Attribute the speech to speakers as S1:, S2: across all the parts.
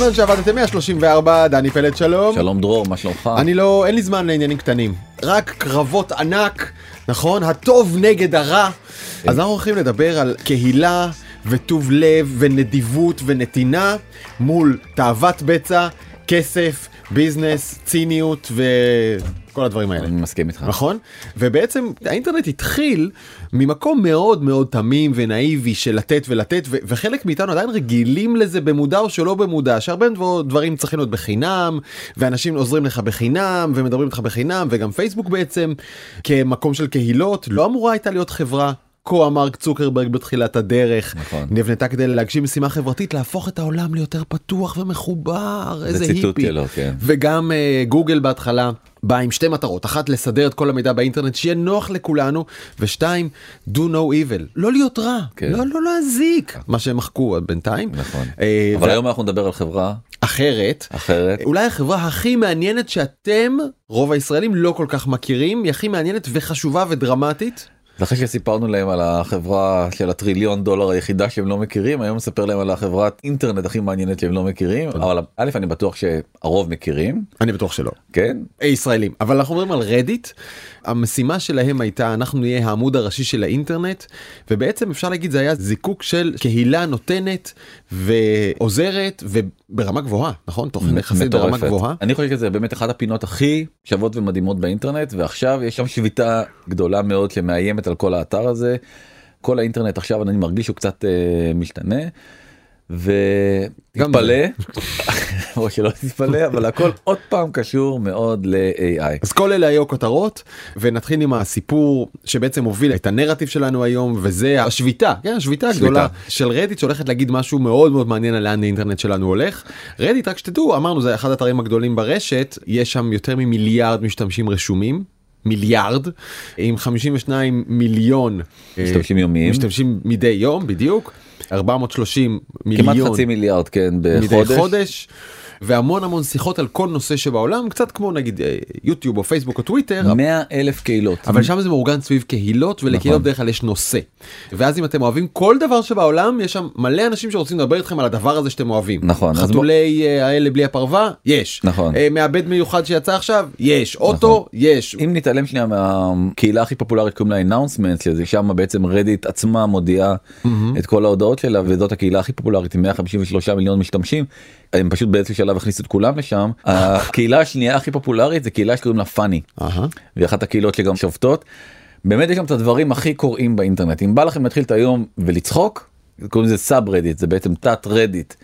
S1: בזמן שעבדתם 134, דני פלד שלום.
S2: שלום דרור, מה שלומך?
S1: אני לא, אין לי זמן לעניינים קטנים. רק קרבות ענק, נכון? הטוב נגד הרע. אז אנחנו הולכים לדבר על קהילה וטוב לב ונדיבות ונתינה מול תאוות בצע, כסף, ביזנס, ציניות וכל הדברים האלה.
S2: אני מסכים איתך.
S1: נכון? ובעצם האינטרנט התחיל ממקום מאוד מאוד תמים ונאיבי של לתת ולתת ו- וחלק מאיתנו עדיין רגילים לזה במודע או שלא במודע שהרבה דבר- דברים צריכים להיות בחינם ואנשים עוזרים לך בחינם ומדברים איתך בחינם וגם פייסבוק בעצם כמקום של קהילות לא אמורה הייתה להיות חברה. כה אמר צוקרברג בתחילת הדרך
S2: נכון.
S1: נבנתה כדי להגשים משימה חברתית להפוך את העולם ליותר פתוח ומחובר איזה
S2: ציטוט
S1: היפי
S2: שלו, כן.
S1: וגם uh, גוגל בהתחלה בא עם שתי מטרות. אחת לסדר את כל המידע באינטרנט שיהיה נוח לכולנו ושתיים do no evil. לא להיות רע.
S2: כן.
S1: לא לא להזיק. מה שהם מחקו בינתיים.
S2: נכון.
S1: אה,
S2: אבל
S1: ו-
S2: היום אנחנו נדבר על חברה
S1: אחרת.
S2: אחרת.
S1: אולי החברה הכי מעניינת שאתם רוב הישראלים לא כל כך מכירים היא הכי מעניינת וחשובה ודרמטית
S2: אחרי שסיפרנו להם על החברה של הטריליון דולר היחידה שהם לא מכירים, היום נספר להם על החברת אינטרנט הכי מעניינת שהם לא מכירים, אבל א' אני בטוח שהרוב מכירים,
S1: אני בטוח שלא.
S2: כן?
S1: ישראלים אבל אנחנו מדברים על רדיט המשימה שלהם הייתה אנחנו נהיה העמוד הראשי של האינטרנט ובעצם אפשר להגיד זה היה זיקוק של קהילה נותנת ועוזרת וברמה גבוהה נכון תוכן יחסית ברמה. גבוהה
S2: אני חושב שזה באמת אחת הפינות הכי שוות ומדהימות באינטרנט ועכשיו יש שם שביתה גדולה מאוד שמאיימת על כל האתר הזה. כל האינטרנט עכשיו אני מרגיש שהוא קצת אה, משתנה. ותתפלא, או שלא תתפלא, אבל הכל עוד פעם קשור מאוד ל-AI.
S1: אז כל אלה היו כותרות ונתחיל עם הסיפור שבעצם הוביל את הנרטיב שלנו היום וזה השביתה כן השביתה הגדולה של רדיט שהולכת להגיד משהו מאוד מאוד מעניין על לאן האינטרנט שלנו הולך רדיט רק שתדעו אמרנו זה אחד האתרים הגדולים ברשת יש שם יותר ממיליארד משתמשים רשומים. מיליארד עם 52 מיליון אה,
S2: משתמשים יומיים.
S1: משתמשים מדי יום בדיוק 430
S2: כמעט
S1: מיליון
S2: חצי מיליארד כן
S1: מדי
S2: בחודש.
S1: חודש והמון המון שיחות על כל נושא שבעולם קצת כמו נגיד אה, יוטיוב או פייסבוק או טוויטר.
S2: 100 אלף קהילות.
S1: אבל שם זה מאורגן סביב קהילות ולקהילות
S2: נכון.
S1: בדרך כלל יש נושא. ואז אם אתם אוהבים כל דבר שבעולם יש שם מלא אנשים שרוצים לדבר איתכם על הדבר הזה שאתם אוהבים.
S2: נכון,
S1: חתולי אה, האלה בלי הפרווה? יש.
S2: נכון.
S1: אה, מעבד מיוחד שיצא עכשיו? יש. אוטו? יש.
S2: אם נתעלם שנייה מהקהילה הכי פופולרית קוראים לה שזה שם בעצם רדיט עצמה מודיעה את כל ההודעות שלה וזאת הקהילה הכי פופולרית עם 153 מיליון משתמשים. הם פשוט באיזשהו שלב הכניסו את כולם לשם. הקהילה השנייה הכי פופולרית זה קהילה שקוראים לה פאני. והיא אחת הקהילות שגם שובתות. באמת יש שם את הדברים הכי קוראים באינטרנט אם בא לכם להתחיל את היום ולצחוק. קוראים לזה סאב רדיט זה בעצם תת רדיט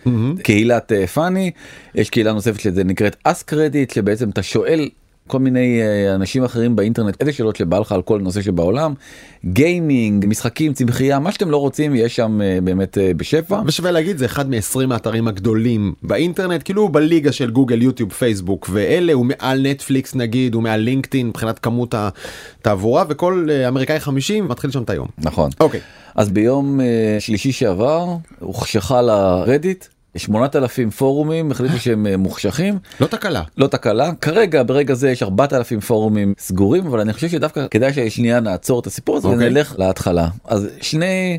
S2: קהילת אה, פאני יש קהילה נוספת שזה נקראת אסק רדיט שבעצם אתה שואל כל מיני אה, אנשים אחרים באינטרנט איזה שאלות שבא לך על כל נושא שבעולם גיימינג משחקים צמחייה מה שאתם לא רוצים יש שם אה, באמת אה, בשפע.
S1: ושווה להגיד זה אחד מ-20 האתרים הגדולים באינטרנט כאילו הוא בליגה של גוגל יוטיוב פייסבוק ואלה הוא מעל נטפליקס נגיד הוא מעל לינקדאין מבחינת כמות התעבורה וכל אמריקאי 50 מתחיל שם את היום.
S2: נכון.
S1: אוקיי.
S2: אז ביום שלישי שעבר הוחשכה לרדיט 8,000 פורומים החליטו שהם אה, מוחשכים
S1: לא תקלה.
S2: לא תקלה כרגע ברגע זה יש 4,000 פורומים סגורים אבל אני חושב שדווקא כדאי ששנייה נעצור את הסיפור הזה
S1: אוקיי.
S2: ונלך להתחלה אז שני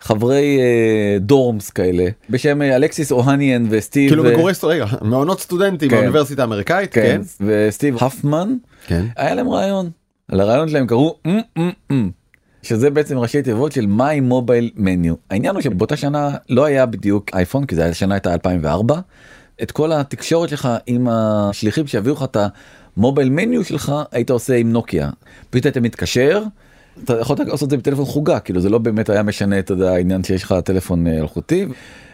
S2: חברי אה, דורמס כאלה בשם אה, אלכסיס אוהניאן וסטיב
S1: כאילו
S2: אה,
S1: מגורי סטו- רגע מעונות סטודנטים
S2: כן.
S1: באוניברסיטה האמריקאית
S2: כן,
S1: כן.
S2: וסטיב הפמן
S1: כן.
S2: היה להם רעיון. על הרעיון שלהם קראו "אמ, אמ, אמ", שזה בעצם ראשי תיבות של מיי מובייל מניו. העניין הוא שבאותה שנה לא היה בדיוק אייפון כי זה היה שנה הייתה 2004. את כל התקשורת שלך עם השליחים שיביאו לך את המובייל מניו שלך היית עושה עם נוקיה. פתאום היית מתקשר. אתה יכול לעשות את זה בטלפון חוגה כאילו זה לא באמת היה משנה את העניין שיש לך טלפון אה, אלחוטי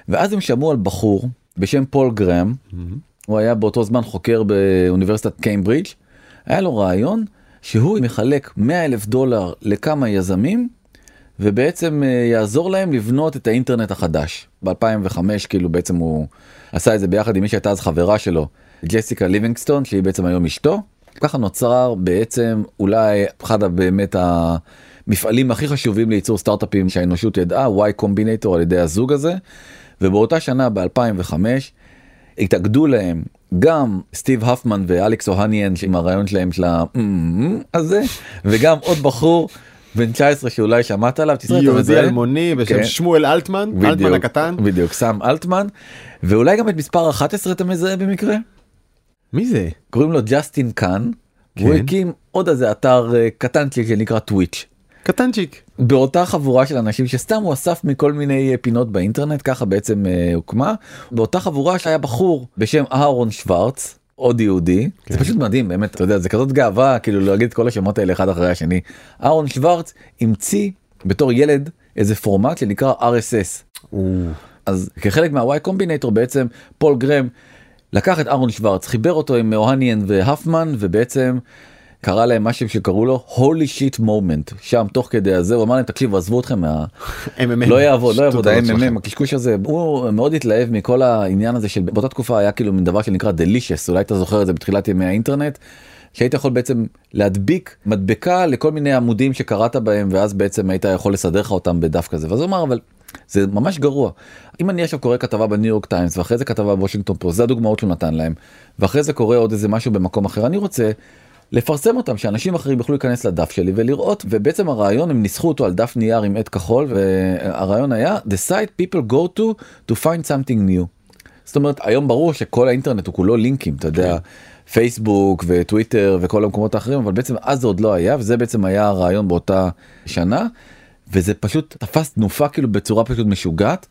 S2: ואז הם שמעו על בחור בשם פול גרם הוא היה באותו זמן חוקר באוניברסיטת קיימברידג' היה לו רעיון שהוא מחלק 100 אלף דולר לכמה יזמים ובעצם אה, יעזור להם לבנות את האינטרנט החדש. ב-2005 כאילו בעצם הוא עשה את זה ביחד עם מי שהייתה אז חברה שלו, ג'סיקה ליבינגסטון שהיא בעצם היום אשתו. ככה נוצר בעצם אולי אחד הבאמת המפעלים הכי חשובים לייצור סטארט-אפים שהאנושות ידעה, Y Combinator על ידי הזוג הזה. ובאותה שנה ב-2005 התאגדו להם גם סטיב הפמן ואלכס אוהניאן עם הרעיון שלהם של ה- הזה וגם עוד בחור בן 19 שאולי שמעת עליו, תסראה, אתה
S1: יהודי? אלמוני בשם
S2: כן.
S1: שמואל אלטמן, אלטמן
S2: בדיוק,
S1: הקטן.
S2: בדיוק, סם אלטמן, ואולי גם את מספר 11 אתה מזהה במקרה?
S1: מי זה?
S2: קוראים לו ג'סטין קאן,
S1: כן.
S2: הוא הקים עוד איזה אתר אה, קטנצ'יק שנקרא טוויץ'.
S1: קטנצ'יק.
S2: באותה חבורה של אנשים שסתם הוא אסף מכל מיני אה, פינות באינטרנט ככה בעצם אה, הוקמה באותה חבורה שהיה בחור בשם אהרון שוורץ עוד יהודי
S1: כן.
S2: זה פשוט מדהים באמת אתה יודע זה כזאת גאווה כאילו להגיד את כל השמות האלה אחד אחרי השני אהרון שוורץ המציא בתור ילד איזה פורמט שנקרא RSS אז כחלק מהוואי קומבינטור בעצם פול גרם לקח את אהרון שוורץ חיבר אותו עם אוהניאן והפמן ובעצם קרא להם משהו שקראו לו holy shit moment שם תוך כדי הזה הוא אמר להם תקשיבו עזבו אתכם מה... לא יעבוד לא יעבוד. ה-AMA הקשקוש הזה הוא מאוד התלהב מכל העניין הזה של באותה תקופה היה כאילו מין דבר שנקרא delicious אולי אתה זוכר את זה בתחילת ימי האינטרנט. שהיית יכול בעצם להדביק מדבקה לכל מיני עמודים שקראת בהם ואז בעצם היית יכול לסדר לך אותם בדף כזה ואז הוא אמר אבל זה ממש גרוע אם אני עכשיו קורא כתבה בניו יורק טיימס ואחרי זה כתבה בוושינגטון פוסט זה הדוגמאות שהוא נתן להם ואחרי זה קורה עוד איזה משהו במקום אחר אני רוצה לפרסם אותם שאנשים אחרים יוכלו להיכנס לדף שלי ולראות ובעצם הרעיון הם ניסחו אותו על דף נייר עם עט כחול והרעיון היה the site people go to to find something new. זאת אומרת היום ברור שכל האינטרנט הוא כולו לינקים אתה יודע פייסבוק וטוויטר וכל המקומות האחרים אבל בעצם אז זה עוד לא היה וזה בעצם היה הרעיון באותה שנה וזה פשוט תפס תנופה כאילו בצורה פשוט משוגעת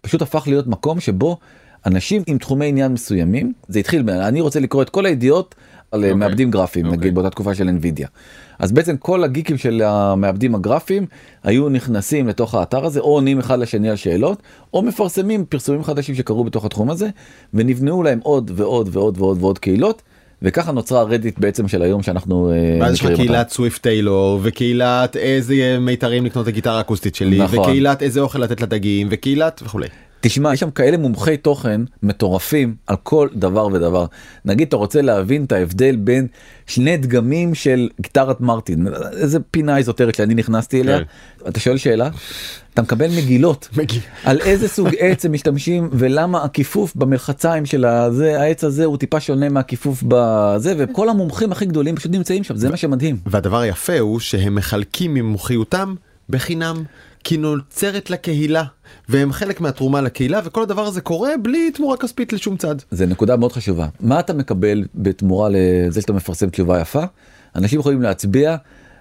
S2: פשוט הפך להיות מקום שבו אנשים עם תחומי עניין מסוימים זה התחיל אני רוצה לקרוא את כל הידיעות על okay.
S1: אוקיי.
S2: מעבדים גרפיים
S1: אוקיי.
S2: נגיד באותה תקופה של NVIDIA. אז בעצם כל הגיקים של המעבדים הגרפיים היו נכנסים לתוך האתר הזה או עונים אחד לשני על שאלות או מפרסמים פרסומים חדשים שקרו בתוך התחום הזה ונבנעו להם עוד ועוד ועוד ועוד ועוד קהילות וככה נוצרה הרדיט בעצם של היום שאנחנו אה,
S1: ואז יש לך. קהילת סוויפט טיילור וקהילת איזה מיתרים לקנות את הגיטרה האקוסטית שלי
S2: נכון.
S1: וקהילת איזה אוכל לתת לדגים וקהילת וכולי.
S2: תשמע יש שם כאלה מומחי תוכן מטורפים על כל דבר ודבר. נגיד אתה רוצה להבין את ההבדל בין שני דגמים של גיטרת מרטין איזה פינה איזוטרית שאני נכנסתי אליה? אתה שואל שאלה? אתה מקבל מגילות.
S1: מגיל.
S2: על איזה סוג עץ הם משתמשים ולמה הכיפוף במרחציים של הזה העץ הזה הוא טיפה שונה מהכיפוף בזה וכל המומחים הכי גדולים פשוט נמצאים שם זה מה שמדהים.
S1: והדבר היפה הוא שהם מחלקים ממומחיותם בחינם כי נוצרת לקהילה והם חלק מהתרומה לקהילה וכל הדבר הזה קורה בלי תמורה כספית לשום צד.
S2: זה נקודה מאוד חשובה מה אתה מקבל בתמורה לזה שאתה מפרסם תשובה יפה אנשים יכולים להצביע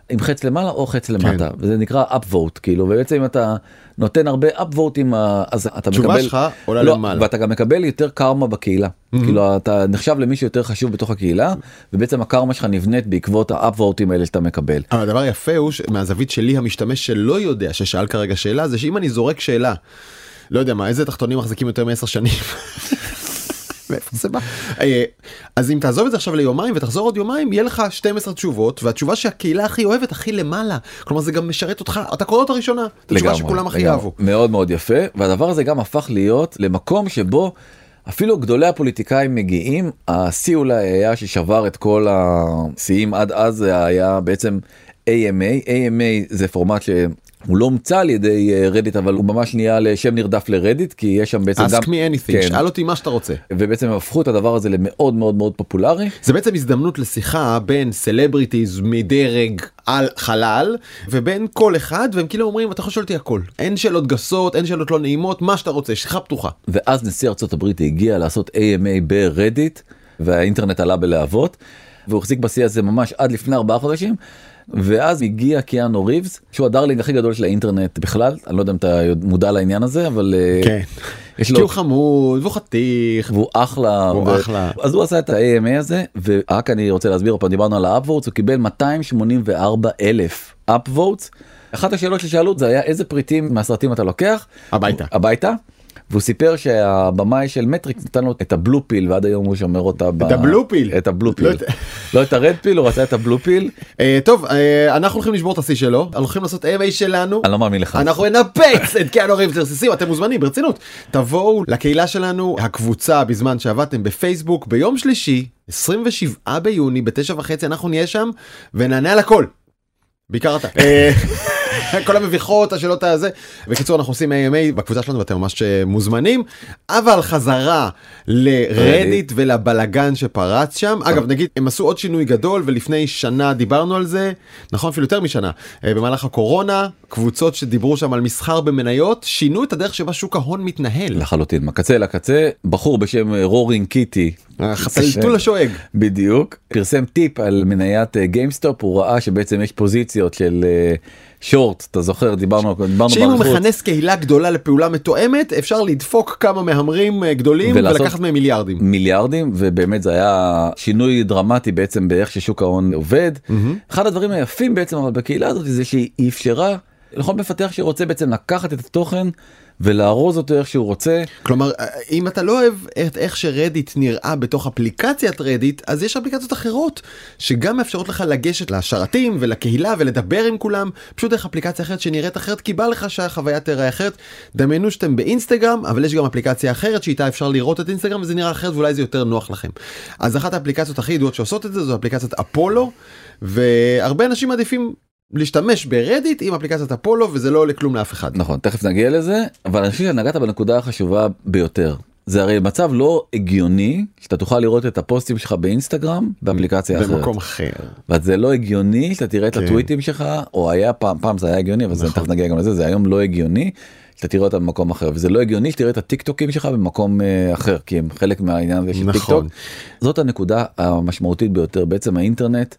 S2: עם חץ למעלה או חץ למטה וזה נקרא upvote כאילו ובעצם אם אתה נותן הרבה upvoteים אז אתה
S1: התשובה
S2: מקבל
S1: שלך עולה
S2: לא,
S1: למעלה.
S2: ואתה גם מקבל יותר קרמה בקהילה כאילו אתה נחשב למישהו יותר חשוב בתוך הקהילה ובעצם הקרמה שלך נבנית בעקבות האפוואטים האלה שאתה מקבל.
S1: אבל הדבר היפה הוא שמהזווית שלי המשתמש שלא יודע ששאל כרגע שאלה זה שאם אני זורק שאלה. לא יודע מה איזה תחתונים מחזיקים יותר מעשר שנים. בא? אה, אז אם תעזוב את זה עכשיו ליומיים ותחזור עוד יומיים יהיה לך 12 תשובות והתשובה שהקהילה הכי אוהבת הכי למעלה כלומר זה גם משרת אותך אתה קורא אותה ראשונה. התשובה שכולם הכי
S2: לגמרי.
S1: אהבו.
S2: מאוד מאוד יפה והדבר הזה גם הפך להיות למקום שבו אפילו גדולי הפוליטיקאים מגיעים השיא אולי היה ששבר את כל השיאים עד אז זה היה בעצם AMA AMA זה פורמט שהוא לא הומצא על ידי רדיט אבל הוא ממש נהיה לשם נרדף לרדיט כי יש שם בעצם
S1: ask
S2: גם
S1: me anything
S2: כן.
S1: שאל אותי מה שאתה רוצה.
S2: ובעצם הם הפכו את הדבר הזה למאוד מאוד מאוד פופולרי
S1: זה בעצם הזדמנות לשיחה בין סלבריטיז מדרג על חלל ובין כל אחד והם כאילו אומרים אתה יכול לשאול אותי הכל אין שאלות גסות אין שאלות לא נעימות מה שאתה רוצה שיחה פתוחה.
S2: ואז נשיא ארצות הברית הגיע לעשות AMA ברדיט והאינטרנט עלה בלהבות והוא החזיק בשיא הזה ממש עד לפני ארבעה חודשים. ואז הגיע קיאנו ריבס שהוא ה darling הכי גדול של האינטרנט בכלל אני לא יודע אם אתה מודע לעניין הזה אבל אה,
S1: כן.
S2: יש
S1: כי
S2: לו
S1: הוא חמוד והוא חתיך.
S2: והוא אחלה
S1: הוא
S2: ו-
S1: אחלה.
S2: אז הוא עשה את ה-AMA הזה ורק אני רוצה להסביר פה דיברנו על ה upvotes הוא קיבל 284 אלף upvotes. אחת השאלות ששאלו זה היה איזה פריטים מהסרטים אתה לוקח
S1: הביתה.
S2: הביתה. והוא סיפר שהבמאי של מטריקס נתן לו את הבלו פיל ועד היום הוא שומר אותה.
S1: את הבלו פיל?
S2: את הבלו
S1: לא
S2: פיל לא את הרד פיל הוא רצה את הבלו פיל
S1: אה, טוב אה, אנחנו הולכים לשבור את השיא שלו הולכים לעשות AMA שלנו.
S2: אני לא מאמין לך
S1: אנחנו ננפץ את קיאנו ריבס לרסיסים אתם מוזמנים ברצינות תבואו לקהילה שלנו הקבוצה בזמן שעבדתם בפייסבוק ביום שלישי 27 ביוני בתשע וחצי אנחנו נהיה שם ונענה על הכל. בעיקר אתה. אה, כל המביכות השאלות הזה. בקיצור אנחנו עושים AMA בקבוצה שלנו ואתם ממש אה, מוזמנים. אבל חזרה לרדיט ולבלגן שפרץ שם. אגב נגיד הם עשו עוד שינוי גדול ולפני שנה דיברנו על זה. נכון אפילו יותר משנה. אה, במהלך הקורונה קבוצות שדיברו שם על מסחר במניות שינו את הדרך שבה שוק ההון מתנהל.
S2: לחלוטין. מקצה לקצה בחור בשם רורינג קיטי.
S1: חתלתול השואג.
S2: בדיוק. פרסם טיפ על מניית גיימסטופ הוא ראה שבעצם יש פוזיציות של שורט אתה זוכר? דיברנו דיברנו
S1: שאם הוא מכנס קהילה גדולה לפעולה מתואמת אפשר לדפוק כמה מהמרים אה, גדולים ולקחת מהם מיליארדים.
S2: מיליארדים ובאמת זה היה שינוי דרמטי בעצם באיך ששוק ההון עובד. אחד הדברים היפים בעצם אבל בקהילה הזאת זה שהיא אפשרה לכל מפתח שרוצה בעצם לקחת את התוכן ולארוז אותו איך שהוא רוצה.
S1: כלומר אם אתה לא אוהב את איך שרדיט נראה בתוך אפליקציית רדיט אז יש אפליקציות אחרות שגם מאפשרות לך לגשת לשרתים ולקהילה ולדבר עם כולם פשוט דרך אפליקציה אחרת שנראית אחרת כי בא לך שהחוויה תראה אחרת. דמיינו שאתם באינסטגרם אבל יש גם אפליקציה אחרת שאיתה אפשר לראות את אינסטגרם וזה נראה אחרת ואולי זה יותר נוח לכם. אז אחת האפליקציות הכי ידועות שעושות את זה זו אפליקציית אפולו והרבה אנשים מעדיפים להשתמש ברדיט עם אפליקציית אפולו וזה לא עולה כלום לאף אחד.
S2: נכון תכף נגיע לזה אבל אני חושב שנגעת בנקודה החשובה ביותר. זה הרי מצב לא הגיוני שאתה תוכל לראות את הפוסטים שלך באינסטגרם באפליקציה אחרת.
S1: במקום אחר.
S2: וזה לא הגיוני שאתה תראה את כן. הטוויטים שלך או היה פעם פעם זה היה הגיוני אבל נכון. תכף נגיע גם לזה זה היום לא הגיוני. שאתה תראה אותה במקום אחר וזה לא הגיוני שתראה את הטיק טוקים שלך במקום uh, אחר כי הם חלק מהעניין הזה של נכון. טיק טוק. זאת הנקודה המשמעותית ביותר בעצם האינטרנט.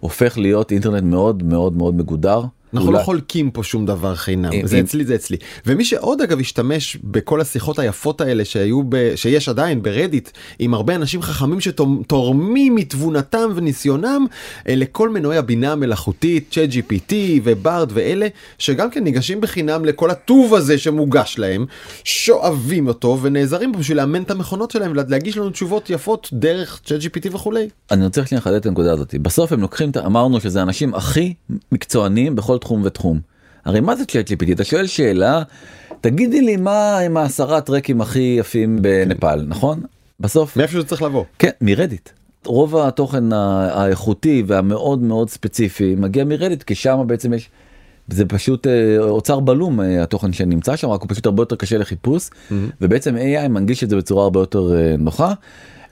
S2: הופך להיות אינטרנט מאוד מאוד מאוד מגודר.
S1: אנחנו אולי... לא חולקים פה שום דבר חינם אם, זה אם... אצלי זה אצלי. ומי שעוד אגב השתמש בכל השיחות היפות האלה שהיו ב... שיש עדיין ברדיט עם הרבה אנשים חכמים שתורמים מתבונתם וניסיונם אה, לכל מנועי הבינה המלאכותית ChatGPT ו Bard ואלה שגם כן ניגשים בחינם לכל הטוב הזה שמוגש להם שואבים אותו ונעזרים בשביל לאמן את המכונות שלהם ולהגיש לנו תשובות יפות דרך ChatGPT וכולי.
S2: אני רוצה לחדד את הנקודה הזאת. בסוף הם לוקחים אמרנו שזה האנשים הכי מקצוענים בכל תחום ותחום. הרי מה זה צ'אט GPT? אתה שואל שאלה, תגידי לי מה הם העשרה טרקים הכי יפים בנפאל, נכון? בסוף...
S1: מאיפה שזה צריך לבוא.
S2: כן, מרדיט. רוב התוכן האיכותי והמאוד מאוד ספציפי מגיע מרדיט, כי שם בעצם יש... זה פשוט אה, אוצר בלום אה, התוכן שנמצא שם רק הוא פשוט הרבה יותר קשה לחיפוש mm-hmm. ובעצם AI מנגיש את זה בצורה הרבה יותר אה, נוחה.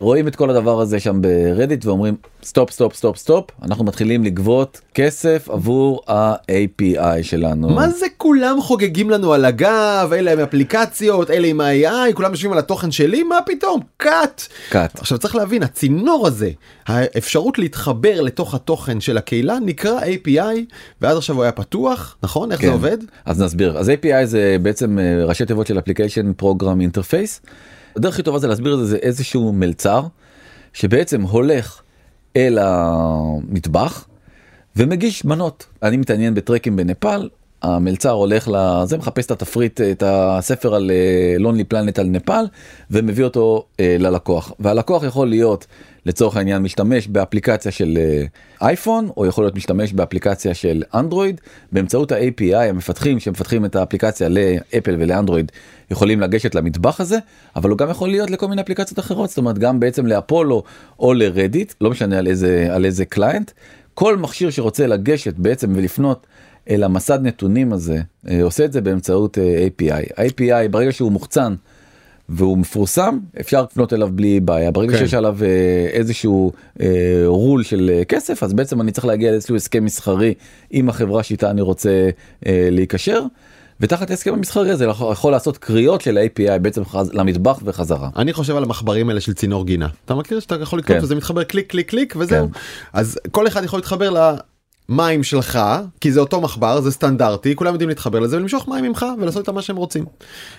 S2: רואים את כל הדבר הזה שם ברדיט ואומרים stop stop stop stop אנחנו מתחילים לגבות כסף עבור ה-API שלנו.
S1: מה זה כולם חוגגים לנו על הגב אלה עם אפליקציות אלה עם ה-AI כולם יושבים על התוכן שלי מה פתאום cut.
S2: cut.
S1: עכשיו צריך להבין הצינור הזה האפשרות להתחבר לתוך התוכן של הקהילה נקרא API ועד עכשיו הוא היה פתוח נכון איך כן. זה עובד
S2: אז נסביר אז API זה בעצם אה, ראשי תיבות של Application Program Interface. הדרך הכי טובה זה להסביר את זה זה איזשהו מלצר שבעצם הולך אל המטבח ומגיש מנות. אני מתעניין בטרקים בנפאל המלצר הולך לזה מחפש את התפריט את הספר על לונלי אה, פלנט על נפאל ומביא אותו אה, ללקוח. והלקוח יכול להיות לצורך העניין משתמש באפליקציה של אייפון אה, או יכול להיות משתמש באפליקציה של אנדרואיד. באמצעות ה-API המפתחים שמפתחים את האפליקציה לאפל ולאנדרואיד יכולים לגשת למטבח הזה אבל הוא גם יכול להיות לכל מיני אפליקציות אחרות. זאת אומרת גם בעצם לאפולו או לרדיט לא משנה על איזה על איזה קליינט כל מכשיר שרוצה לגשת בעצם ולפנות אל המסד נתונים הזה אה, עושה את זה באמצעות אה, API. API ברגע שהוא מוחצן והוא מפורסם אפשר לפנות אליו בלי בעיה ברגע כן. שיש עליו אה, איזשהו רול של כסף אז בעצם אני צריך להגיע לאיזשהו הסכם מסחרי עם החברה שאיתה אני רוצה להיקשר. ותחת הסכם המסחרי הזה יכול לעשות קריאות של ה-API בעצם חז... למטבח וחזרה.
S1: אני חושב על המחברים האלה של צינור גינה. אתה מכיר שאתה יכול לקרוא כן. וזה מתחבר קליק קליק קליק וזהו. כן. אז כל אחד יכול להתחבר מים שלך כי זה אותו מחבר זה סטנדרטי כולם יודעים להתחבר לזה ולמשוך מים ממך ולעשות את מה שהם רוצים.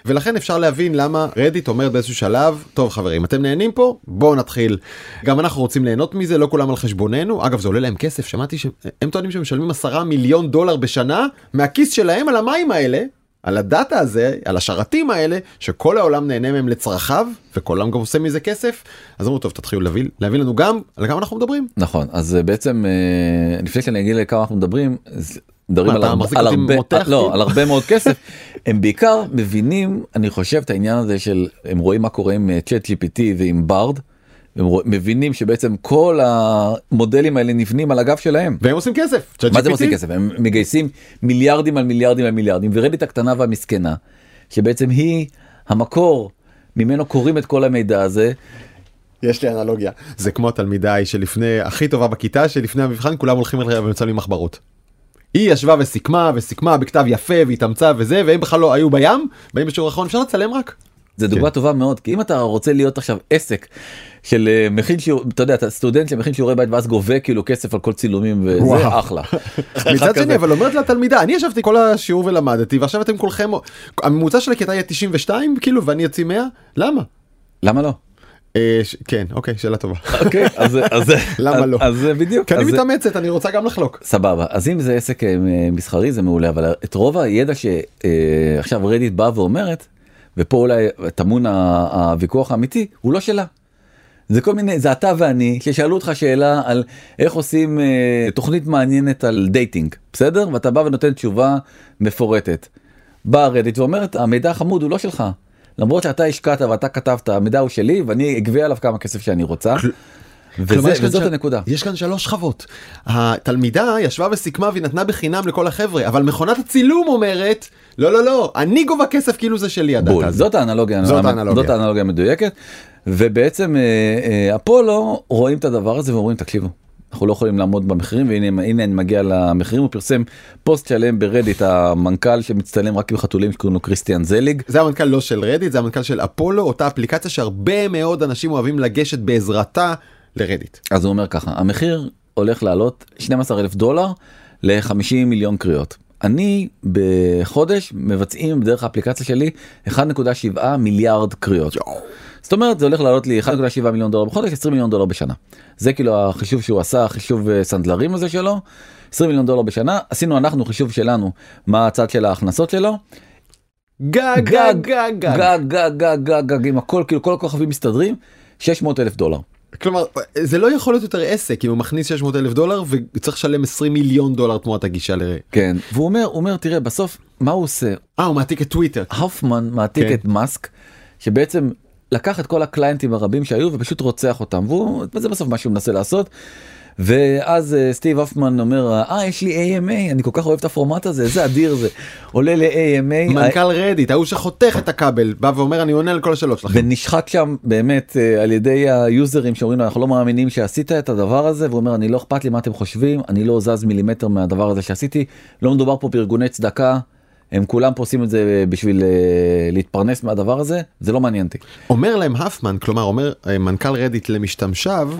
S1: ולכן אפשר להבין למה רדיט אומר באיזשהו שלב טוב חברים אתם נהנים פה בואו נתחיל. גם אנחנו רוצים ליהנות מזה לא כולם על חשבוננו. אגב זה עולה להם כסף שמעתי שהם טוענים שהם משלמים 10 מיליון דולר בשנה מהכיס שלהם על המים האלה על הדאטה הזה, על השרתים האלה, שכל העולם נהנה מהם לצרכיו, וכל העולם גם עושה מזה כסף, אז אמרו טוב תתחילו להביא, להביא לנו גם על כמה אנחנו מדברים.
S2: נכון, אז אה, בעצם אה, לפני שאני אגיד לכמה אנחנו מדברים, מדברים על, הרבה, על, הרבה, לא, על הרבה מאוד כסף, הם בעיקר מבינים, אני חושב, את העניין הזה של, הם רואים מה קורה עם צ'אט אה, GPT ועם ברד, הם מבינים שבעצם כל המודלים האלה נבנים על הגב שלהם.
S1: והם עושים כסף.
S2: מה זה? עושים כסף? הם מגייסים מיליארדים על מיליארדים על מיליארדים ורדיט הקטנה והמסכנה שבעצם היא המקור ממנו קוראים את כל המידע הזה
S1: יש לי אנלוגיה זה כמו התלמידה ההיא שלפני הכי טובה בכיתה שלפני המבחן כולם הולכים אליה ומצלמים מחברות. היא ישבה וסיכמה וסיכמה בכתב יפה והתאמצה וזה והם בכלל לא היו בים באים בשיעור האחרון אפשר לצלם רק.
S2: זה דוגמה טובה מאוד כי אם אתה רוצה להיות עכשיו עסק של אה, מכין שיעור אתה יודע אתה סטודנט שמכין שיעורי בית ואז גובה כאילו כסף על כל צילומים וזה
S1: וואו.
S2: אחלה.
S1: מצד. שני אבל אומרת לתלמידה אני ישבתי כל השיעור ולמדתי ועכשיו אתם כולכם הממוצע של הכיתה יהיה 92 כאילו ואני אוציא 100 למה?
S2: למה לא?
S1: אה, כן אוקיי שאלה טובה.
S2: אוקיי אז אז
S1: למה לא?
S2: אז זה בדיוק
S1: כי אני מתאמצת אני רוצה גם לחלוק.
S2: סבבה אז אם זה עסק אה, מסחרי זה מעולה אבל את רוב הידע שעכשיו רדיט באה ואומרת ופה אולי טמון הוויכוח האמיתי הוא לא שלה. זה כל מיני זה אתה ואני ששאלו אותך שאלה על איך עושים אה, תוכנית מעניינת על dating בסדר ואתה בא ונותן תשובה מפורטת. באה רדיט ואומרת המידע החמוד הוא לא שלך. למרות שאתה השקעת ואתה כתבת המידע הוא שלי ואני אגבה עליו כמה כסף שאני רוצה. וזה, וזאת
S1: ש-
S2: הנקודה.
S1: יש כאן שלוש שכבות. התלמידה ישבה וסיכמה והיא נתנה בחינם לכל החבר'ה אבל מכונת הצילום אומרת לא לא לא אני גובה כסף כאילו זה שלי הדאטה. הזה.
S2: זאת האנלוגיה,
S1: זאת האנלוגיה.
S2: זאת האנלוגיה המדויקת. ובעצם אה, אה, אפולו רואים את הדבר הזה ואומרים תקשיבו. אנחנו לא יכולים לעמוד במחירים והנה הנה אני מגיע למחירים הוא פרסם פוסט שלם ברדיט המנכ"ל שמצטלם רק עם חתולים שקוראים לו קריסטיאן זליג
S1: זה המנכ"ל לא של רדיט זה המנכ"ל של אפולו אותה אפליקציה שהרבה מאוד אנשים אוהבים לגשת בעזרתה לרדיט.
S2: אז הוא אומר ככה המחיר הולך לעלות 12 אלף דולר ל-50 מיליון קריאות. אני בחודש מבצעים דרך האפליקציה שלי 1.7 מיליארד קריאות. זאת אומרת זה הולך לעלות לי 1.7 מיליון דולר בחודש 20 מיליון דולר בשנה. זה כאילו החישוב שהוא עשה החישוב אה, סנדלרים הזה שלו 20 מיליון דולר בשנה עשינו אנחנו חישוב שלנו מה הצד של ההכנסות שלו
S1: גג גג גג גג.
S2: גג גג גג גג גג עם הכל כאילו כל הכוכבים מסתדרים 600 אלף דולר.
S1: כלומר זה לא יכול להיות יותר עסק אם הוא מכניס 600 אלף דולר וצריך לשלם 20 מיליון דולר תמורת הגישה ל...
S2: כן והוא אומר הוא אומר תראה בסוף מה הוא עושה
S1: אה הוא מעתיק את טוויטר.
S2: הופמן מעתיק
S1: כן.
S2: את מאסק שבעצם לקח את כל ה clients הרבים שהיו ופשוט רוצח אותם והוא זה בסוף מה שהוא מנסה לעשות. ואז אה, סטיב הופמן אומר אה יש לי AMA אני כל כך אוהב את הפורמט הזה איזה אדיר זה עולה ל-AMA
S1: מנכ"ל רדיט ההוא שחותך את הכבל בא ואומר אני עונה על כל השאלות שלכם.
S2: ונשחק שם באמת אה, על ידי ה users שאומרים לו אנחנו לא מאמינים שעשית את הדבר הזה והוא אומר אני לא אכפת לי מה אתם חושבים אני לא זז מילימטר מהדבר הזה שעשיתי לא מדובר פה בארגוני צדקה הם כולם פה עושים את זה בשביל אה, להתפרנס מהדבר הזה זה לא מעניין אותי.
S1: אומר להם הופמן כלומר אומר אה, מנכ"ל רדיט למשתמשיו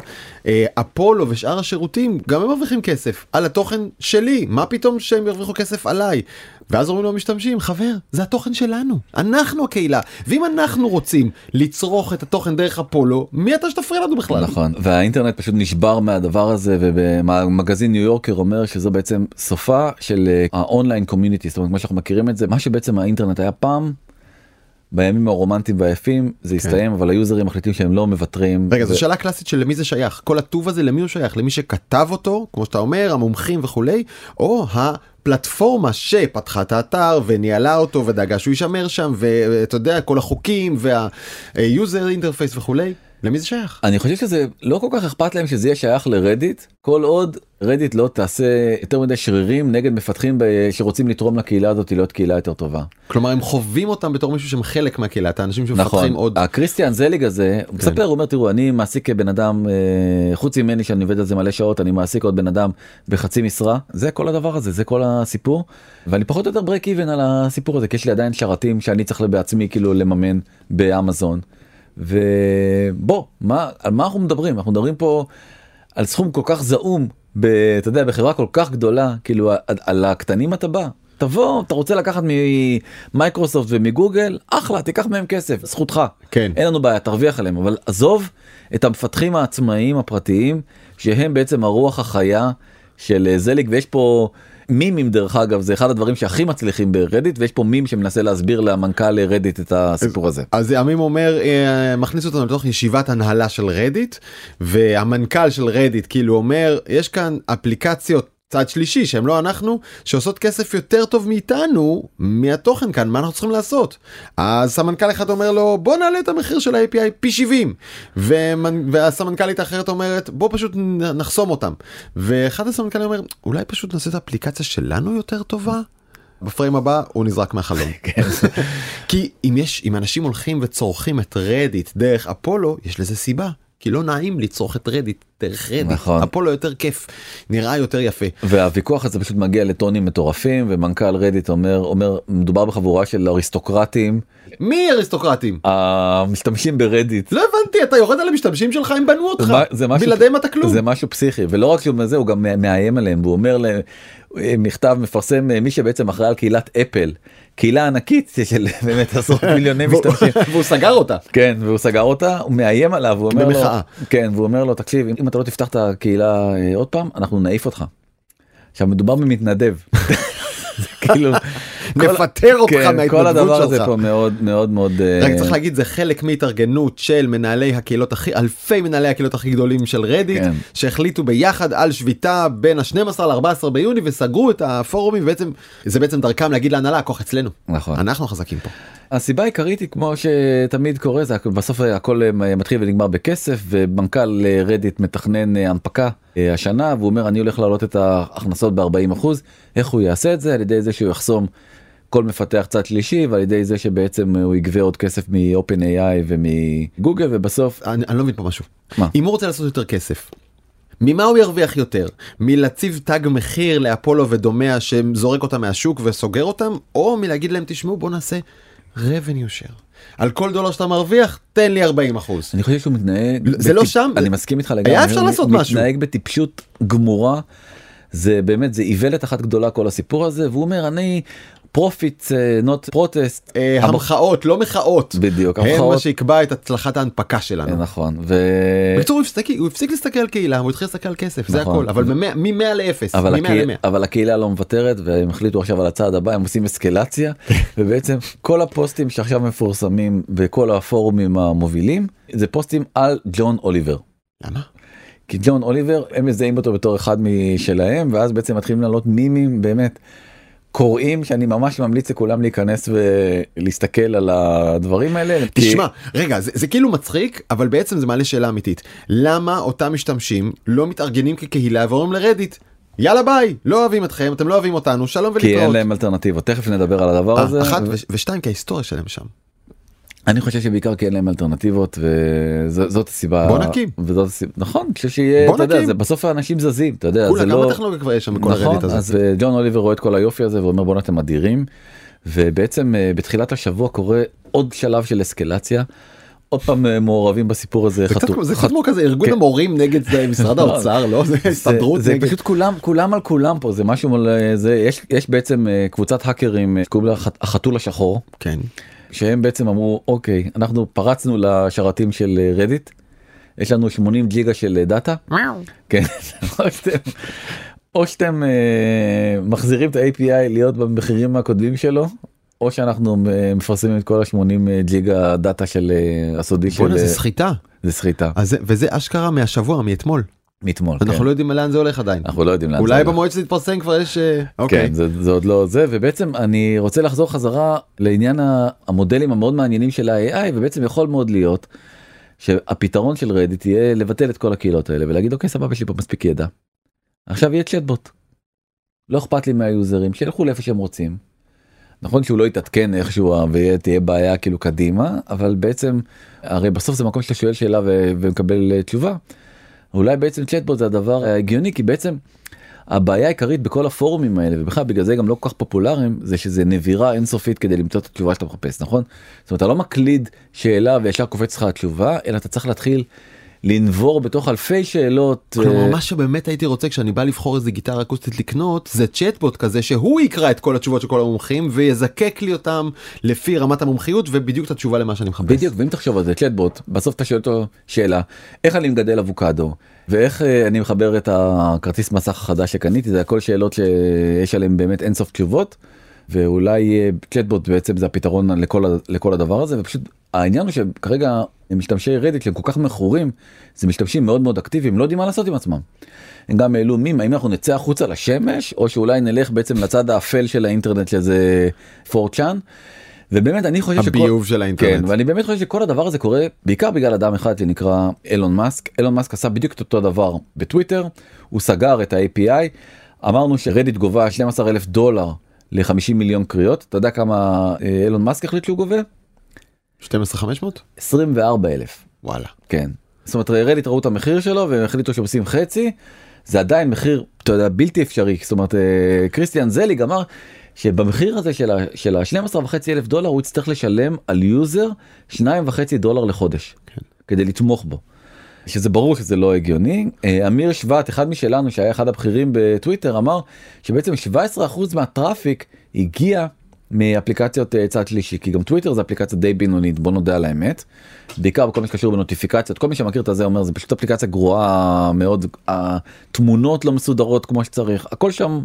S1: אה, אפולו ושאר השירותים גם הם מרוויחים כסף על התוכן שלי מה פתאום שהם ירוויחו כסף עליי. ואז אומרים לו המשתמשים חבר זה התוכן שלנו אנחנו הקהילה ואם אנחנו רוצים לצרוך את התוכן דרך אפולו מי אתה שתפריע לנו בכלל.
S2: נכון והאינטרנט פשוט נשבר מהדבר הזה ומגזין ניו יורקר אומר שזה בעצם סופה של אה, ה online community זאת אומרת מה שאנחנו מכירים את זה מה שבעצם האינטרנט היה פעם. בימים הרומנטיים והיפים זה הסתיים אבל ה users מחליטים שהם לא מוותרים.
S1: רגע
S2: ו-
S1: זו שאלה קלאסית של למי זה שייך. כל הטוב הזה למי הוא שייך? למי שכתב אותו כמו שאתה אומר המומחים וכולי או הפלטפורמה שפתחה את האתר וניהלה אותו ודאגה שהוא יישמר שם ואתה יודע כל החוקים וה user interface וכולי למי זה שייך.
S2: אני חושב שזה לא כל כך אכפת להם שזה יהיה שייך לרדיט כל עוד רדיט לא תעשה יותר מדי שרירים נגד מפתחים ב- שרוצים לתרום לקהילה הזאת להיות קהילה יותר טובה.
S1: כלומר הם חווים אותם בתור מישהו שהם חלק מהקהילה את האנשים שמפתחים
S2: נכון
S1: עוד.
S2: הקריסטיאן זליג הזה הוא מספר הוא אומר תראו אני מעסיק בן אדם אה, חוץ ממני שאני עובד על זה מלא שעות אני מעסיק עוד בן אדם בחצי משרה זה כל הדבר הזה זה כל הסיפור ואני פחות או יותר break even על הסיפור הזה כי יש לי עדיין שרתים שאני צריך בעצמי כאילו לממן באמזון. ובוא מה על מה אנחנו מדברים אנחנו מדברים פה על סכום כל כך זעום ב, אתה יודע בחברה כל כך גדולה כאילו על, על הקטנים אתה בא. תבוא אתה רוצה לקחת ממייקרוסופט ומגוגל אחלה תיקח מהם כסף זכותך
S1: כן.
S2: אין לנו בעיה תרוויח עליהם אבל עזוב את המפתחים העצמאיים הפרטיים שהם בעצם הרוח החיה של אה, זליג ויש פה memes דרך אגב זה אחד הדברים שהכי מצליחים ברדיט ויש פה מים שמנסה להסביר למנכ"ל רדיט את הסיפור הזה.
S1: אז עמים אומר אה, מכניס אותנו לתוך ישיבת הנהלה של רדיט והמנכ"ל של רדיט כאילו אומר יש כאן אפליקציות צד שלישי שהם לא אנחנו שעושות כסף יותר טוב מאיתנו מהתוכן כאן מה אנחנו צריכים לעשות. אז סמנכ"ל אחד אומר לו בוא נעלה את המחיר של ה-API פי 70 ומנ... והסמנכ"לית האחרת אומרת בוא פשוט נחסום אותם ואחד הסמנכ"לים אומר אולי פשוט נעשה את האפליקציה שלנו יותר טובה. בפריים הבא הוא נזרק מהחלום.
S2: כן.
S1: כי אם יש אם אנשים הולכים וצורכים את רדיט דרך אפולו יש לזה סיבה כי לא נעים לצרוך את רדיט דרך רדיט
S2: נכון.
S1: אפולו יותר כיף נראה יותר יפה.
S2: והוויכוח הזה פשוט מגיע לטונים מטורפים ומנכ"ל רדיט אומר אומר מדובר בחבורה של אריסטוקרטים
S1: מי אריסטוקרטים?
S2: המשתמשים ברדיט.
S1: לא הבנתי אתה יורד על המשתמשים שלך הם בנו אותך
S2: זה משהו-
S1: בלעדיהם אתה כלום.
S2: זה משהו פסיכי ולא רק שהוא זה הוא גם מאיים עליהם והוא אומר להם מכתב מפרסם אה, מי שבעצם אחראי על קהילת אפל קהילה ענקית של באמת עשרות מיליוני משתמשים.
S1: והוא סגר אותה.
S2: כן והוא סגר אותה הוא מאיים עליו הוא אומר לו. כן והוא אומר לו תקשיב אם אתה לא תפתח את הקהילה אה, עוד פעם אנחנו נעיף אותך. עכשיו מדובר במתנדב. כאילו כל-
S1: נפטר אותך
S2: כן, כל
S1: מההתנדבות
S2: הדבר הזה
S1: שלך.
S2: פה מאוד מאוד מאוד אה,
S1: רק צריך להגיד זה חלק מהתארגנות של מנהלי הקהילות הכי אלפי מנהלי הקהילות הכי גדולים של רדיט
S2: כן.
S1: שהחליטו ביחד על שביתה בין ה-12 ל-14 ביוני וסגרו את הפורומים ובעצם זה בעצם דרכם להגיד להנהלה הכוח אצלנו
S2: נכון.
S1: אנחנו חזקים פה.
S2: הסיבה העיקרית היא כמו שתמיד קורה זה בסוף הכל אה, מתחיל ונגמר בכסף ומנכ"ל אה, רדיט מתכנן הנפקה השנה והוא אומר אני הולך להעלות את ההכנסות ב-40 אחוז איך הוא יעשה את זה על ידי זה שהוא יחסום כל מפתח צד שלישי ועל ידי זה שבעצם אה, הוא יגבה עוד כסף מ-open AI ומגוגל ובסוף
S1: אני, אני לא מבין פה משהו.
S2: מה?
S1: אם הוא רוצה לעשות יותר כסף. ממה הוא ירוויח יותר? מלהציב תג מחיר לאפולו ודומיה שזורק אותם מהשוק וסוגר אותם או מלהגיד להם תשמעו בוא נעשה revenue share. על כל דולר שאתה מרוויח תן לי 40 אחוז.
S2: אני חושב שהוא מתנהג
S1: זה לא שם,
S2: אני מסכים איתך לגמרי
S1: היה אפשר לעשות משהו.
S2: מתנהג בטיפשות גמורה זה באמת זה איוולת אחת גדולה כל הסיפור הזה והוא אומר אני profit not protest
S1: אה, המחאות לא מחאות.
S2: בדיוק
S1: הם מה שיקבע את הצלחת ההנפקה שלנו.
S2: נכון ו...
S1: בקיצור הוא הפסיק, הוא הפסיק להסתכל על קהילה הוא התחיל להסתכל על כסף זה
S2: נכון.
S1: הכל אבל מ-100 ל-0
S2: אבל,
S1: מ-100
S2: הקהילה,
S1: ל-100.
S2: אבל הקהילה לא מוותרת והם החליטו עכשיו על הצעד הבא הם עושים אסקלציה ובעצם כל הפוסטים שעכשיו מפורסמים בכל הפורומים המובילים זה פוסטים על ג'ון אוליבר.
S1: למה?
S2: כי ג'ון אוליבר הם מזהים אותו בתור אחד משלהם ואז בעצם מתחילים לעלות מימים באמת קוראים שאני ממש ממליץ לכולם להיכנס ולהסתכל על הדברים האלה. כי-
S1: תשמע רגע זה, זה כאילו מצחיק אבל בעצם זה מעלה שאלה אמיתית למה אותם משתמשים לא מתארגנים כקהילה ואומרים לרדיט יאללה ביי לא אוהבים אתכם אתם לא אוהבים אותנו שלום
S2: כי אין
S1: ולהתראות.
S2: להם אלטרנטיבות תכף נדבר על הדבר
S1: אה,
S2: הזה.
S1: אחת
S2: ו-
S1: ו- ושתיים כי ההיסטוריה שלהם שם.
S2: אני חושב שבעיקר כי אין להם אלטרנטיבות וזאת הסיבה
S1: בוא נקים.
S2: וזאת הסיבה נכון שיהיה
S1: בוא
S2: אתה יודע. זה בסוף האנשים זזים אתה יודע זה לא
S1: טכנולוגיה כבר יש שם בכל
S2: נכון
S1: הזה.
S2: אז אה, ג'ון אוליבר רואה את כל היופי הזה ואומר בואנה אתם אדירים ובעצם אה, בתחילת השבוע קורה עוד שלב של אסקלציה. עוד פעם אה, מעורבים בסיפור הזה
S1: זה קצת
S2: חתו-
S1: כמו- זה
S2: חת-
S1: קצת כמו כזה ארגון
S2: כן.
S1: המורים נגד זה, משרד
S2: נכון.
S1: האוצר לא זה הסתדרות
S2: זה. פשוט כולם כולם על כולם פה זה משהו זה יש יש בעצם קבוצת האקרים שקוראים לה החת- החתול השחור
S1: כן.
S2: שהם בעצם אמרו אוקיי אנחנו פרצנו לשרתים של אה, רדיט יש לנו 80 ג'יגה של אה, דאטה כן או שאתם, או שאתם אה, מחזירים את ה-API להיות במחירים הקודמים שלו או שאנחנו אה, מפרסמים את כל ה-80 ג'יגה דאטה של אה, הסודי שלך.
S1: בואנה זה סחיטה.
S2: זה סחיטה
S1: אז וזה אשכרה מהשבוע מאתמול.
S2: מאתמול
S1: אנחנו
S2: כן.
S1: לא יודעים לאן זה הולך עדיין.
S2: אנחנו לא יודעים לאן זה
S1: אולי
S2: הולך.
S1: במועד שזה יתפרסם כבר יש אה, אוקיי.
S2: כן, זה, זה עוד לא זה ובעצם אני רוצה לחזור חזרה לעניין המודלים המאוד מעניינים של ה-AI ובעצם יכול מאוד להיות שהפתרון של רדיט יהיה לבטל את כל הקהילות האלה ולהגיד אוקיי סבבה יש לי פה מספיק ידע. עכשיו יהיה צ'טבוט. לא אכפת לי מהיוזרים שילכו לאיפה שהם רוצים. נכון שהוא לא יתעדכן איכשהו ותהיה בעיה כאילו קדימה אבל בעצם הרי בסוף זה מקום שאתה שואל שאלה ו- ומקבל אה, תשובה. אולי בעצם צ'טבוט זה הדבר ההגיוני כי בעצם הבעיה העיקרית בכל הפורומים האלה ובכלל בגלל זה גם לא כל כך פופולריים זה שזה נבירה אינסופית כדי למצוא את התשובה שאתה מחפש נכון? זאת אומרת אתה לא מקליד שאלה וישר קופץ לך התשובה אלא אתה צריך להתחיל לנבור בתוך אלפי שאלות.
S1: כלומר
S2: אה,
S1: מה שבאמת הייתי רוצה כשאני בא לבחור איזה גיטרה אקוסטית לקנות זה צ'טבוט כזה שהוא יקרא את כל התשובות של כל המומחים ויזקק לי אותם לפי רמת המומחיות ובדיוק את התשובה למה שאני מחפש.
S2: בדיוק ואם תחשוב על זה צ'טבוט בסוף אתה שואל אותו שאלה איך אני מגדל אבוקדו ואיך אה, אני מחבר את הכרטיס מסך החדש שקניתי זה הכל שאלות שיש עליהם באמת אינסוף תשובות ואולי אה, צ'טבוט בעצם זה הפתרון לכל לכל הדבר הזה ופשוט העניין הוא שכרגע משתמשי רדיט שהם כל כך מכורים זה משתמשים מאוד מאוד אקטיביים לא יודעים מה לעשות עם עצמם. הם גם העלו מים האם אנחנו נצא החוצה לשמש או שאולי נלך בעצם לצד האפל של האינטרנט שזה פורצ'אן. ובאמת אני חושב
S1: הביוב של האינטרנט.
S2: כן, ואני באמת חושב שכל הדבר הזה קורה בעיקר בגלל אדם אחד שנקרא אילון מאסק אילון מאסק עשה בדיוק את אותו דבר בטוויטר הוא סגר את ה-API אמרנו שרדיט גובה 12 אלף דולר ל-50 מיליון קריאות אתה יודע כמה אה, אילון מאסק החליט שהוא גובה?
S1: 12500?
S2: 24 אלף.
S1: וואלה.
S2: כן. זאת אומרת רדיט ראו את המחיר שלו והם החליטו שהם עושים חצי זה עדיין מחיר אתה יודע בלתי אפשרי זאת אומרת אה, קריסטיאן זליג אמר שבמחיר הזה של ה-12 וחצי אלף דולר הוא יצטרך לשלם על user 2.5 דולר לחודש כן. כדי לתמוך בו. שזה ברור שזה לא הגיוני. אה, אמיר שבט אחד משלנו שהיה אחד הבכירים בטוויטר אמר שבעצם 17% מהטראפיק הגיע מאפליקציות אה, צד שלישי כי גם טוויטר זה אפליקציה די בינונית בוא נודה על האמת. בעיקר בכל מה שקשור בנוטיפיקציות כל מי שמכיר את זה אומר זה פשוט אפליקציה גרועה מאוד התמונות לא מסודרות כמו שצריך הכל שם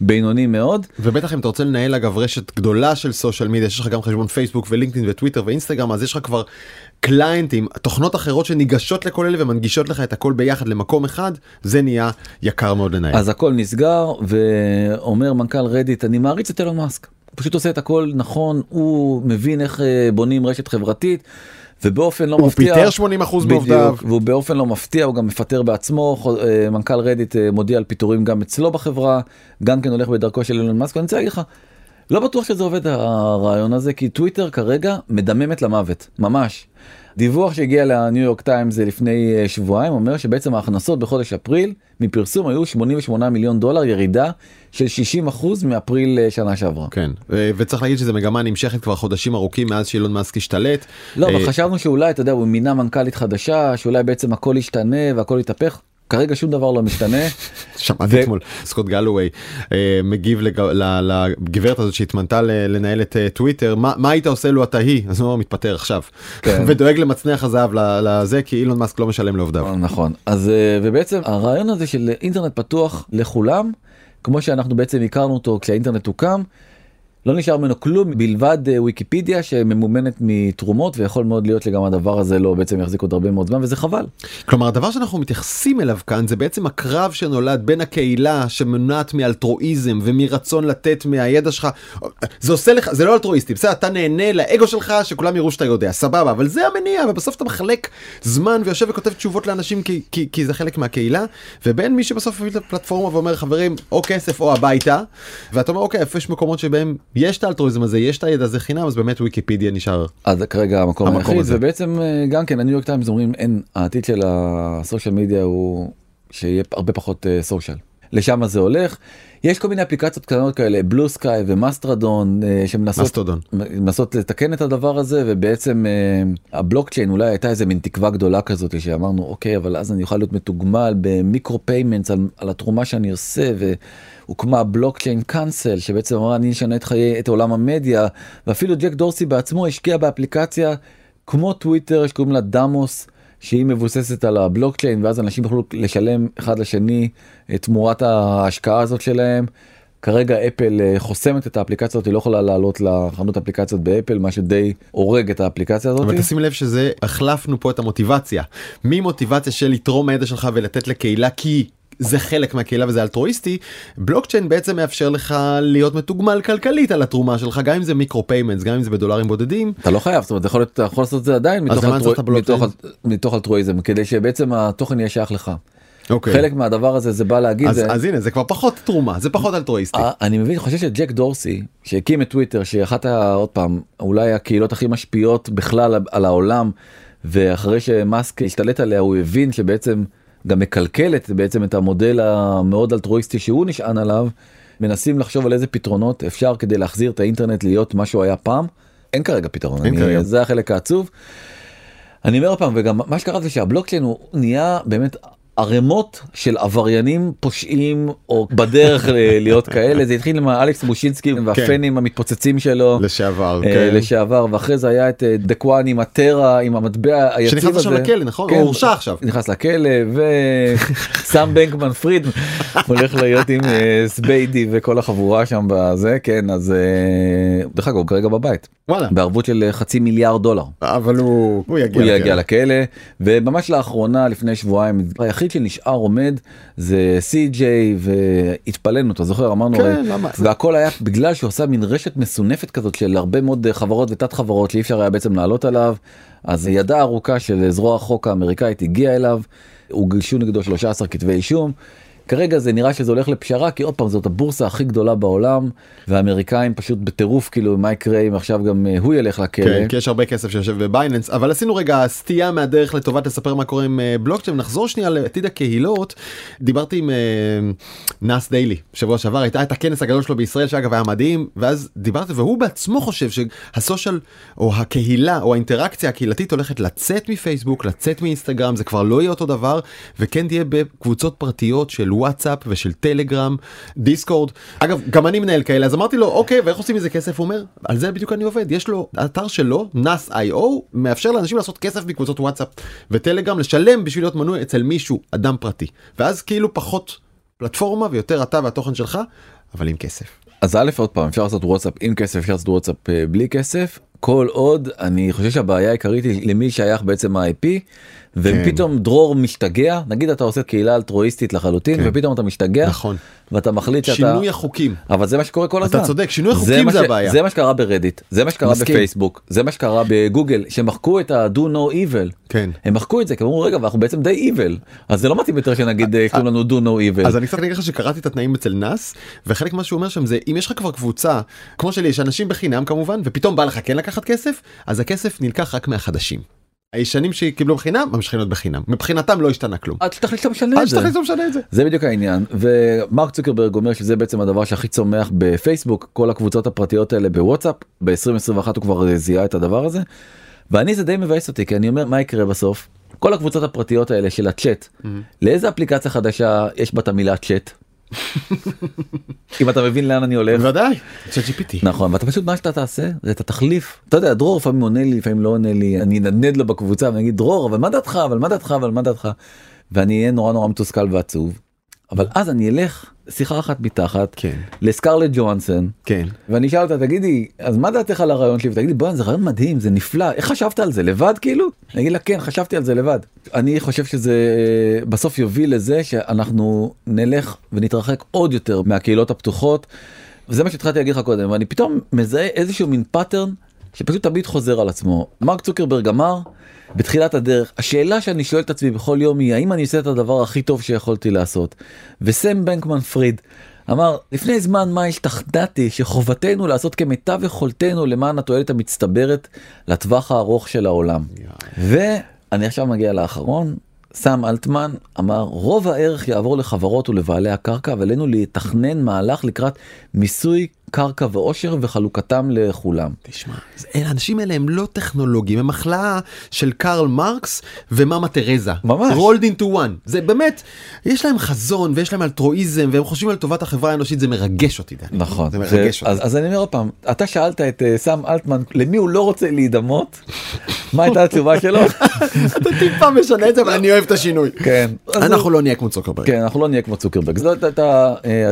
S2: בינוני מאוד.
S1: ובטח אם אתה רוצה לנהל אגב רשת גדולה של סושיאל מדיה יש לך גם חשבון פייסבוק ולינקדאין וטוויטר ואינסטגרם אז יש לך כבר clients תוכנות אחרות שניגשות לכל אלה ומנגישות לך את הכל ביחד למקום אחד זה נהיה יקר מאוד לנהל.
S2: אז הכל נסגר ואומר מנכ"ל רדיט אני מעריץ את אילון מאסק. פשוט עושה את הכל נכון הוא מבין איך אה, בונים רשת חברתית. ובאופן לא
S1: הוא
S2: מפתיע,
S1: פיטר 80 אחוז מעובדיו,
S2: והוא באופן לא מפתיע הוא גם מפטר בעצמו אה, מנכ"ל רדיט אה, מודיע על פיטורים גם אצלו בחברה גם כן הולך בדרכו של אילון מאסק אני רוצה להגיד לך לא בטוח שזה עובד הרעיון הזה כי טוויטר כרגע מדממת למוות ממש. דיווח שהגיע לניו יורק טיימס לפני שבועיים אומר שבעצם ההכנסות בחודש אפריל מפרסום היו 88 מיליון דולר ירידה של 60 אחוז מאפריל אה, שנה שעברה.
S1: כן וצריך להגיד שזה מגמה נמשכת כבר חודשים ארוכים מאז שאילון מאסק השתלט.
S2: לא,
S1: אה,
S2: אבל חשבנו שאולי אתה יודע הוא מינה מנכ"לית חדשה שאולי בעצם הכל ישתנה והכל יתהפך כרגע שום דבר לא משתנה.
S1: שמעתי אתמול סקוט גלווי אה, מגיב לגברת הזאת שהתמנתה לנהל את אה, טוויטר מה היית עושה לו אתה היא אז הוא מתפטר עכשיו
S2: כן.
S1: ודואג למצנח הזהב לזה כי אילון מאסק לא משלם לעובדיו.
S2: נכון אז אה, ובעצם הרעיון הזה של אינטרנט פתוח לכולם כמו שאנחנו בעצם הכרנו אותו כשהאינטרנט הוקם. לא נשאר ממנו כלום מלבד אה, ויקיפדיה שממומנת מתרומות ויכול מאוד להיות שגם הדבר הזה לא בעצם יחזיק עוד הרבה מאוד זמן וזה חבל.
S1: כלומר הדבר שאנחנו מתייחסים אליו כאן זה בעצם הקרב שנולד בין הקהילה שמונעת מאלטרואיזם ומרצון לתת מהידע שלך זה עושה לך זה לא אלטרואיסטי בסדר אתה נהנה לאגו שלך שכולם יראו שאתה יודע סבבה אבל זה המניע ובסוף אתה מחלק זמן ויושב וכותב תשובות לאנשים כי, כי, כי זה חלק מהקהילה ובין מי שבסוף מביא את הפלטפורמה ואומר חברים או כסף או הביתה ואתה אומר אוקיי יש מקומות שבהם יש את האלטרואיזם הזה יש את הידע הזה חינם אז באמת ויקיפדיה נשאר
S2: אז כרגע המקום היחיד. ובעצם אה, גם כן הניו יורק טיימס אומרים אין העתיד של הסושיאל מדיה הוא שיהיה הרבה פחות סושיאל. לשם זה הולך. יש כל מיני אפליקציות קטנות כאלה Bluesky ו Mastodon אה, שמנסות לתקן את הדבר הזה ובעצם אה, הבלוקצ'יין אולי הייתה איזה מין תקווה גדולה כזאת שאמרנו אוקיי אבל אז אני אוכל להיות מתוגמל ב micro payments על, על התרומה שאני עושה והוקמה blockchain council שבעצם אמרה אני אשנה את חיי את עולם המדיה ואפילו ג'ק דורסי בעצמו השקיע באפליקציה כמו טוויטר שקוראים לה Damus. שהיא מבוססת על הבלוקצ'יין ואז אנשים יוכלו לשלם אחד לשני את תמורת ההשקעה הזאת שלהם. כרגע אפל אה, חוסמת את האפליקציה הזאת היא לא יכולה לעלות לחנות אפליקציות באפל מה שדי הורג את האפליקציה הזאת.
S1: אבל תשים לב שזה החלפנו פה את המוטיבציה ממוטיבציה של לתרום מהידע שלך ולתת לקהילה כי זה חלק מהקהילה וזה אלטרואיסטי בלוקצ'יין בעצם מאפשר לך להיות מתוגמל כלכלית על התרומה שלך גם אם זה micro payments גם אם זה בדולרים בודדים
S2: אתה לא חייב זאת אומרת יכול להיות אתה יכול לעשות את זה עדיין מתוך,
S1: הבלוקצ'יין?
S2: מתוך, מתוך אלטרואיזם כדי שבעצם התוכן יהיה שייך לך.
S1: אוקיי
S2: חלק מהדבר הזה זה בא להגיד
S1: אז,
S2: זה,
S1: אז הנה זה כבר פחות תרומה זה פחות אלטרואיסטי
S2: אה, אני מבין חושב שג'ק דורסי שהקים את טוויטר שאחת עוד פעם אולי הקהילות הכי משפיעות בכלל על העולם ואחרי שמאסק השתלט עליה הוא הבין שבעצם גם מקלקלת בעצם את המודל המאוד אלטרואיסטי שהוא נשען עליו מנסים לחשוב על איזה פתרונות אפשר כדי להחזיר את האינטרנט להיות מה שהוא היה פעם אין כרגע פתרון
S1: אין
S2: אני,
S1: כרגע.
S2: זה החלק העצוב. אני אומר פעם וגם מה שקרה זה שהבלוקצ'יין הוא נהיה באמת ערימות של עבריינים פושעים או בדרך להיות כאלה זה התחיל עם אלכס בושינסקי והפנים המתפוצצים שלו
S1: לשעבר
S2: אה,
S1: כן.
S2: לשעבר ואחרי זה היה את אה, דקוואן עם הטרה עם המטבע היציב
S1: שנכנס
S2: הזה.
S1: עכשיו לכלא נכון
S2: כן,
S1: הוא הורשע עכשיו
S2: נכנס לכלא וסם בנקמן פריד הולך להיות עם אה, סביידי וכל החבורה שם בזה כן אז דרך אגב הוא כרגע בבית
S1: וואלה.
S2: בערבות של חצי מיליארד דולר.
S1: אבל הוא הוא יגיע
S2: הוא
S1: לכלא.
S2: יגיע לכלא וממש לאחרונה לפני שבועיים היחיד שנשאר עומד זה CJ והתפלאנו אתה זוכר אמרנו
S1: כן,
S2: הרי,
S1: למה?
S2: והכל היה בגלל שהוא עשה מין רשת מסונפת כזאת של הרבה מאוד חברות ותת חברות שאי אפשר היה בעצם לעלות עליו אז ידה ארוכה של זרוע החוק האמריקאית הגיעה אליו הוגשו נגדו 13 כתבי אישום. כרגע זה נראה שזה הולך לפשרה כי עוד פעם זאת הבורסה הכי גדולה בעולם והאמריקאים פשוט בטירוף כאילו מה יקרה אם עכשיו גם אה, הוא ילך לכלא.
S1: כן, כי יש הרבה כסף שיושב בבייננס אבל עשינו רגע סטייה מהדרך לטובת לספר מה קורה עם אה, בלוקצ'יין נחזור שנייה לעתיד הקהילות דיברתי עם אה, נאס דיילי שבוע שעבר הייתה את הכנס הגדול שלו בישראל שאגב היה מדהים ואז דיברתי והוא בעצמו חושב שהסושיאל או הקהילה או האינטראקציה הקהילתית הולכת לצאת מפייסבוק לצאת מאינסטגרם זה כבר לא יהיה אותו דבר וכן תהיה בקבוצות פרטיות של וואטסאפ ושל טלגרם דיסקורד. אגב גם אני מנהל כאלה אז אמרתי לו אוקיי ואיך עושים מזה כסף? הוא אומר על זה בדיוק אני עובד יש לו אתר שלו איי-או מאפשר לאנשים לעשות כסף מקבוצות וואטסאפ וטלגרם לשלם בשביל להיות מנוי אצל מישהו אדם פרטי. ואז כאילו פחות פלטפורמה ויותר אתה והתוכן שלך אבל עם כסף.
S2: אז א' עוד פעם אפשר לעשות וואטסאפ עם כסף אפשר לעשות וואטסאפ אה, בלי כסף. כל עוד אני חושב שהבעיה העיקרית היא למי שייך בעצם ה-IP ופתאום דרור משתגע נגיד אתה עושה קהילה אלטרואיסטית לחלוטין
S1: כן.
S2: ופתאום אתה משתגע
S1: נכון.
S2: ואתה מחליט שאתה
S1: שינוי החוקים.
S2: אבל זה מה שקורה כל
S1: אתה
S2: הזמן
S1: צודק, שינוי
S2: זה
S1: החוקים
S2: מה
S1: זה
S2: ש-
S1: הבעיה.
S2: זה מה שקרה ברדיט זה מה שקרה
S1: מסכים.
S2: בפייסבוק זה מה שקרה בגוגל שמחקו את ה-do no evil
S1: כן.
S2: הם מחקו את זה כי אמרו רגע ואנחנו בעצם די evil אז זה לא מתאים יותר שנגיד אה, יכתוב לנו do no evil
S1: אז אני קצת אגיד לך שקראתי את התנאים אצל נאס וחלק מה שהוא אומר שם זה אם יש לך כבר קבוצה כמו שלי יש אנשים בחינם כמובן ופתאום בא לך כן לקחת כסף אז הכסף נלקח רק מהחדשים. הישנים שקיבלו בחינם ממשיכים להיות בחינם מבחינתם לא השתנה כלום.
S2: עד שתחליט שאתה משנה
S1: עד
S2: את זה.
S1: שתחליט לא משנה את זה.
S2: זה בדיוק העניין ומרק צוקרברג אומר שזה בעצם הדבר שהכי צומח בפייסבוק כל הקבוצות הפרטיות האלה בוואטסאפ ב-2021 הוא כבר זיהה את הדבר הזה. ואני זה די מבאס אותי כי אני אומר מה יקרה בסוף כל הקבוצות הפרטיות האלה של הצ'אט לאיזה אפליקציה חדשה יש בה את המילה צ'אט. אם אתה מבין לאן אני הולך.
S1: בוודאי. ChatGPT.
S2: נכון ואתה פשוט מה שאתה תעשה זה אתה תחליף אתה יודע דרור לפעמים עונה לי לפעמים לא עונה לי אני אנדנד לו בקבוצה ואני אגיד דרור אבל מה דעתך אבל מה דעתך אבל מה דעתך ואני אהיה נורא נורא מתוסכל ועצוב אבל אז אני אלך שיחה אחת מתחת
S1: כן.
S2: לסקרלט ג'ואנסון
S1: כן.
S2: ואני אשאל אותה תגידי אז מה דעתך על הרעיון שלי ותגיד לי בוא'נה זה רעיון מדהים זה נפלא איך חשבת על זה לבד כאילו אני אגיד לה כן חשבתי על זה לבד אני חושב שזה אה, בסוף יוביל לזה שאנחנו נלך ונתרחק עוד יותר מהקהילות הפתוחות. וזה מה שהתחלתי להגיד לך קודם ואני פתאום מזהה איזשהו מין pattern שפשוט תמיד חוזר על עצמו. מרק צוקרברג אמר בתחילת הדרך השאלה שאני שואל את עצמי בכל יום היא האם אני עושה את הדבר הכי טוב שיכולתי לעשות? וסם בנקמן פריד אמר לפני זמן מה השתכנעתי שחובתנו לעשות כמיטב יכולתנו למען התועלת המצטברת לטווח הארוך של העולם. ואני עכשיו מגיע לאחרון. סם אלטמן אמר רוב הערך יעבור לחברות ולבעלי הקרקע ועלינו לתכנן מהלך לקראת מיסוי קרקע ועושר וחלוקתם לכולם.
S1: תשמע, זה- האנשים האלה הם לא טכנולוגים, הם החלאה של קרל מרקס ומאמה תרזה.
S2: ממש.
S1: רולד אינטו וואן. זה באמת, יש להם חזון ויש להם אלטרואיזם והם חושבים על טובת החברה האנושית, זה מרגש אותי, דני.
S2: נכון.
S1: זה מרגש
S2: אז,
S1: אותי.
S2: אז אני אומר עוד פעם, אתה שאלת את uh, סם אלטמן למי הוא לא רוצה להידמות, מה הייתה התשובה שלו?
S1: אתה טיפה משנה את זה, אבל אני אוהב את השינוי.
S2: כן.
S1: אנחנו לא נהיה כמו צוקרברג.
S2: כן, אנחנו לא נהיה כמו צוקרברג, זאת הייתה אה,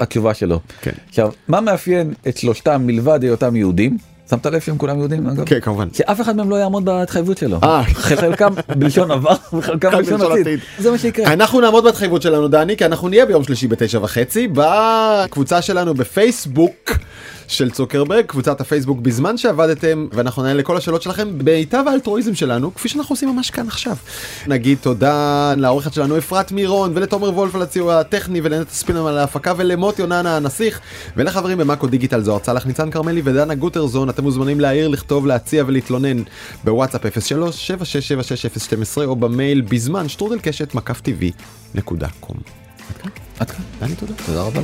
S2: התשובה, שלו.
S1: כן.
S2: עכשיו, מה מאפיין את שלושתם מלבד היותם יהודים? שמת לב שהם כולם יהודים אגב?
S1: כן, כמובן.
S2: שאף אחד מהם לא יעמוד בהתחייבות שלו.
S1: אה.
S2: חלקם בלשון עבר וחלקם בלשון. עתיד. זה מה שיקרה.
S1: אנחנו נעמוד בהתחייבות שלנו דני כי אנחנו נהיה ביום שלישי בתשע וחצי בקבוצה שלנו בפייסבוק של צוקרברג קבוצת הפייסבוק בזמן שעבדתם ואנחנו נענה לכל השאלות שלכם בעיטב האלטרואיזם שלנו כפי שאנחנו עושים ממש כאן עכשיו. נגיד תודה לעורכת שלנו אפרת מירון ולתומר וולף על הציור הטכני ולנט ספינם על ההפקה ולמוטי יוננה הנסיך ולחברים במאקו דיגיטל זוהר צלח ניצן כרמלי ודנה גוטרזון אתם מוזמנים להעיר לכתוב להציע ולהתלונן בוואטסאפ 03 7676012 או במייל בזמן שטרודל קשת מקף טבעי נקודה קום.
S2: עד כאן.
S1: דני תודה.
S2: תודה רבה.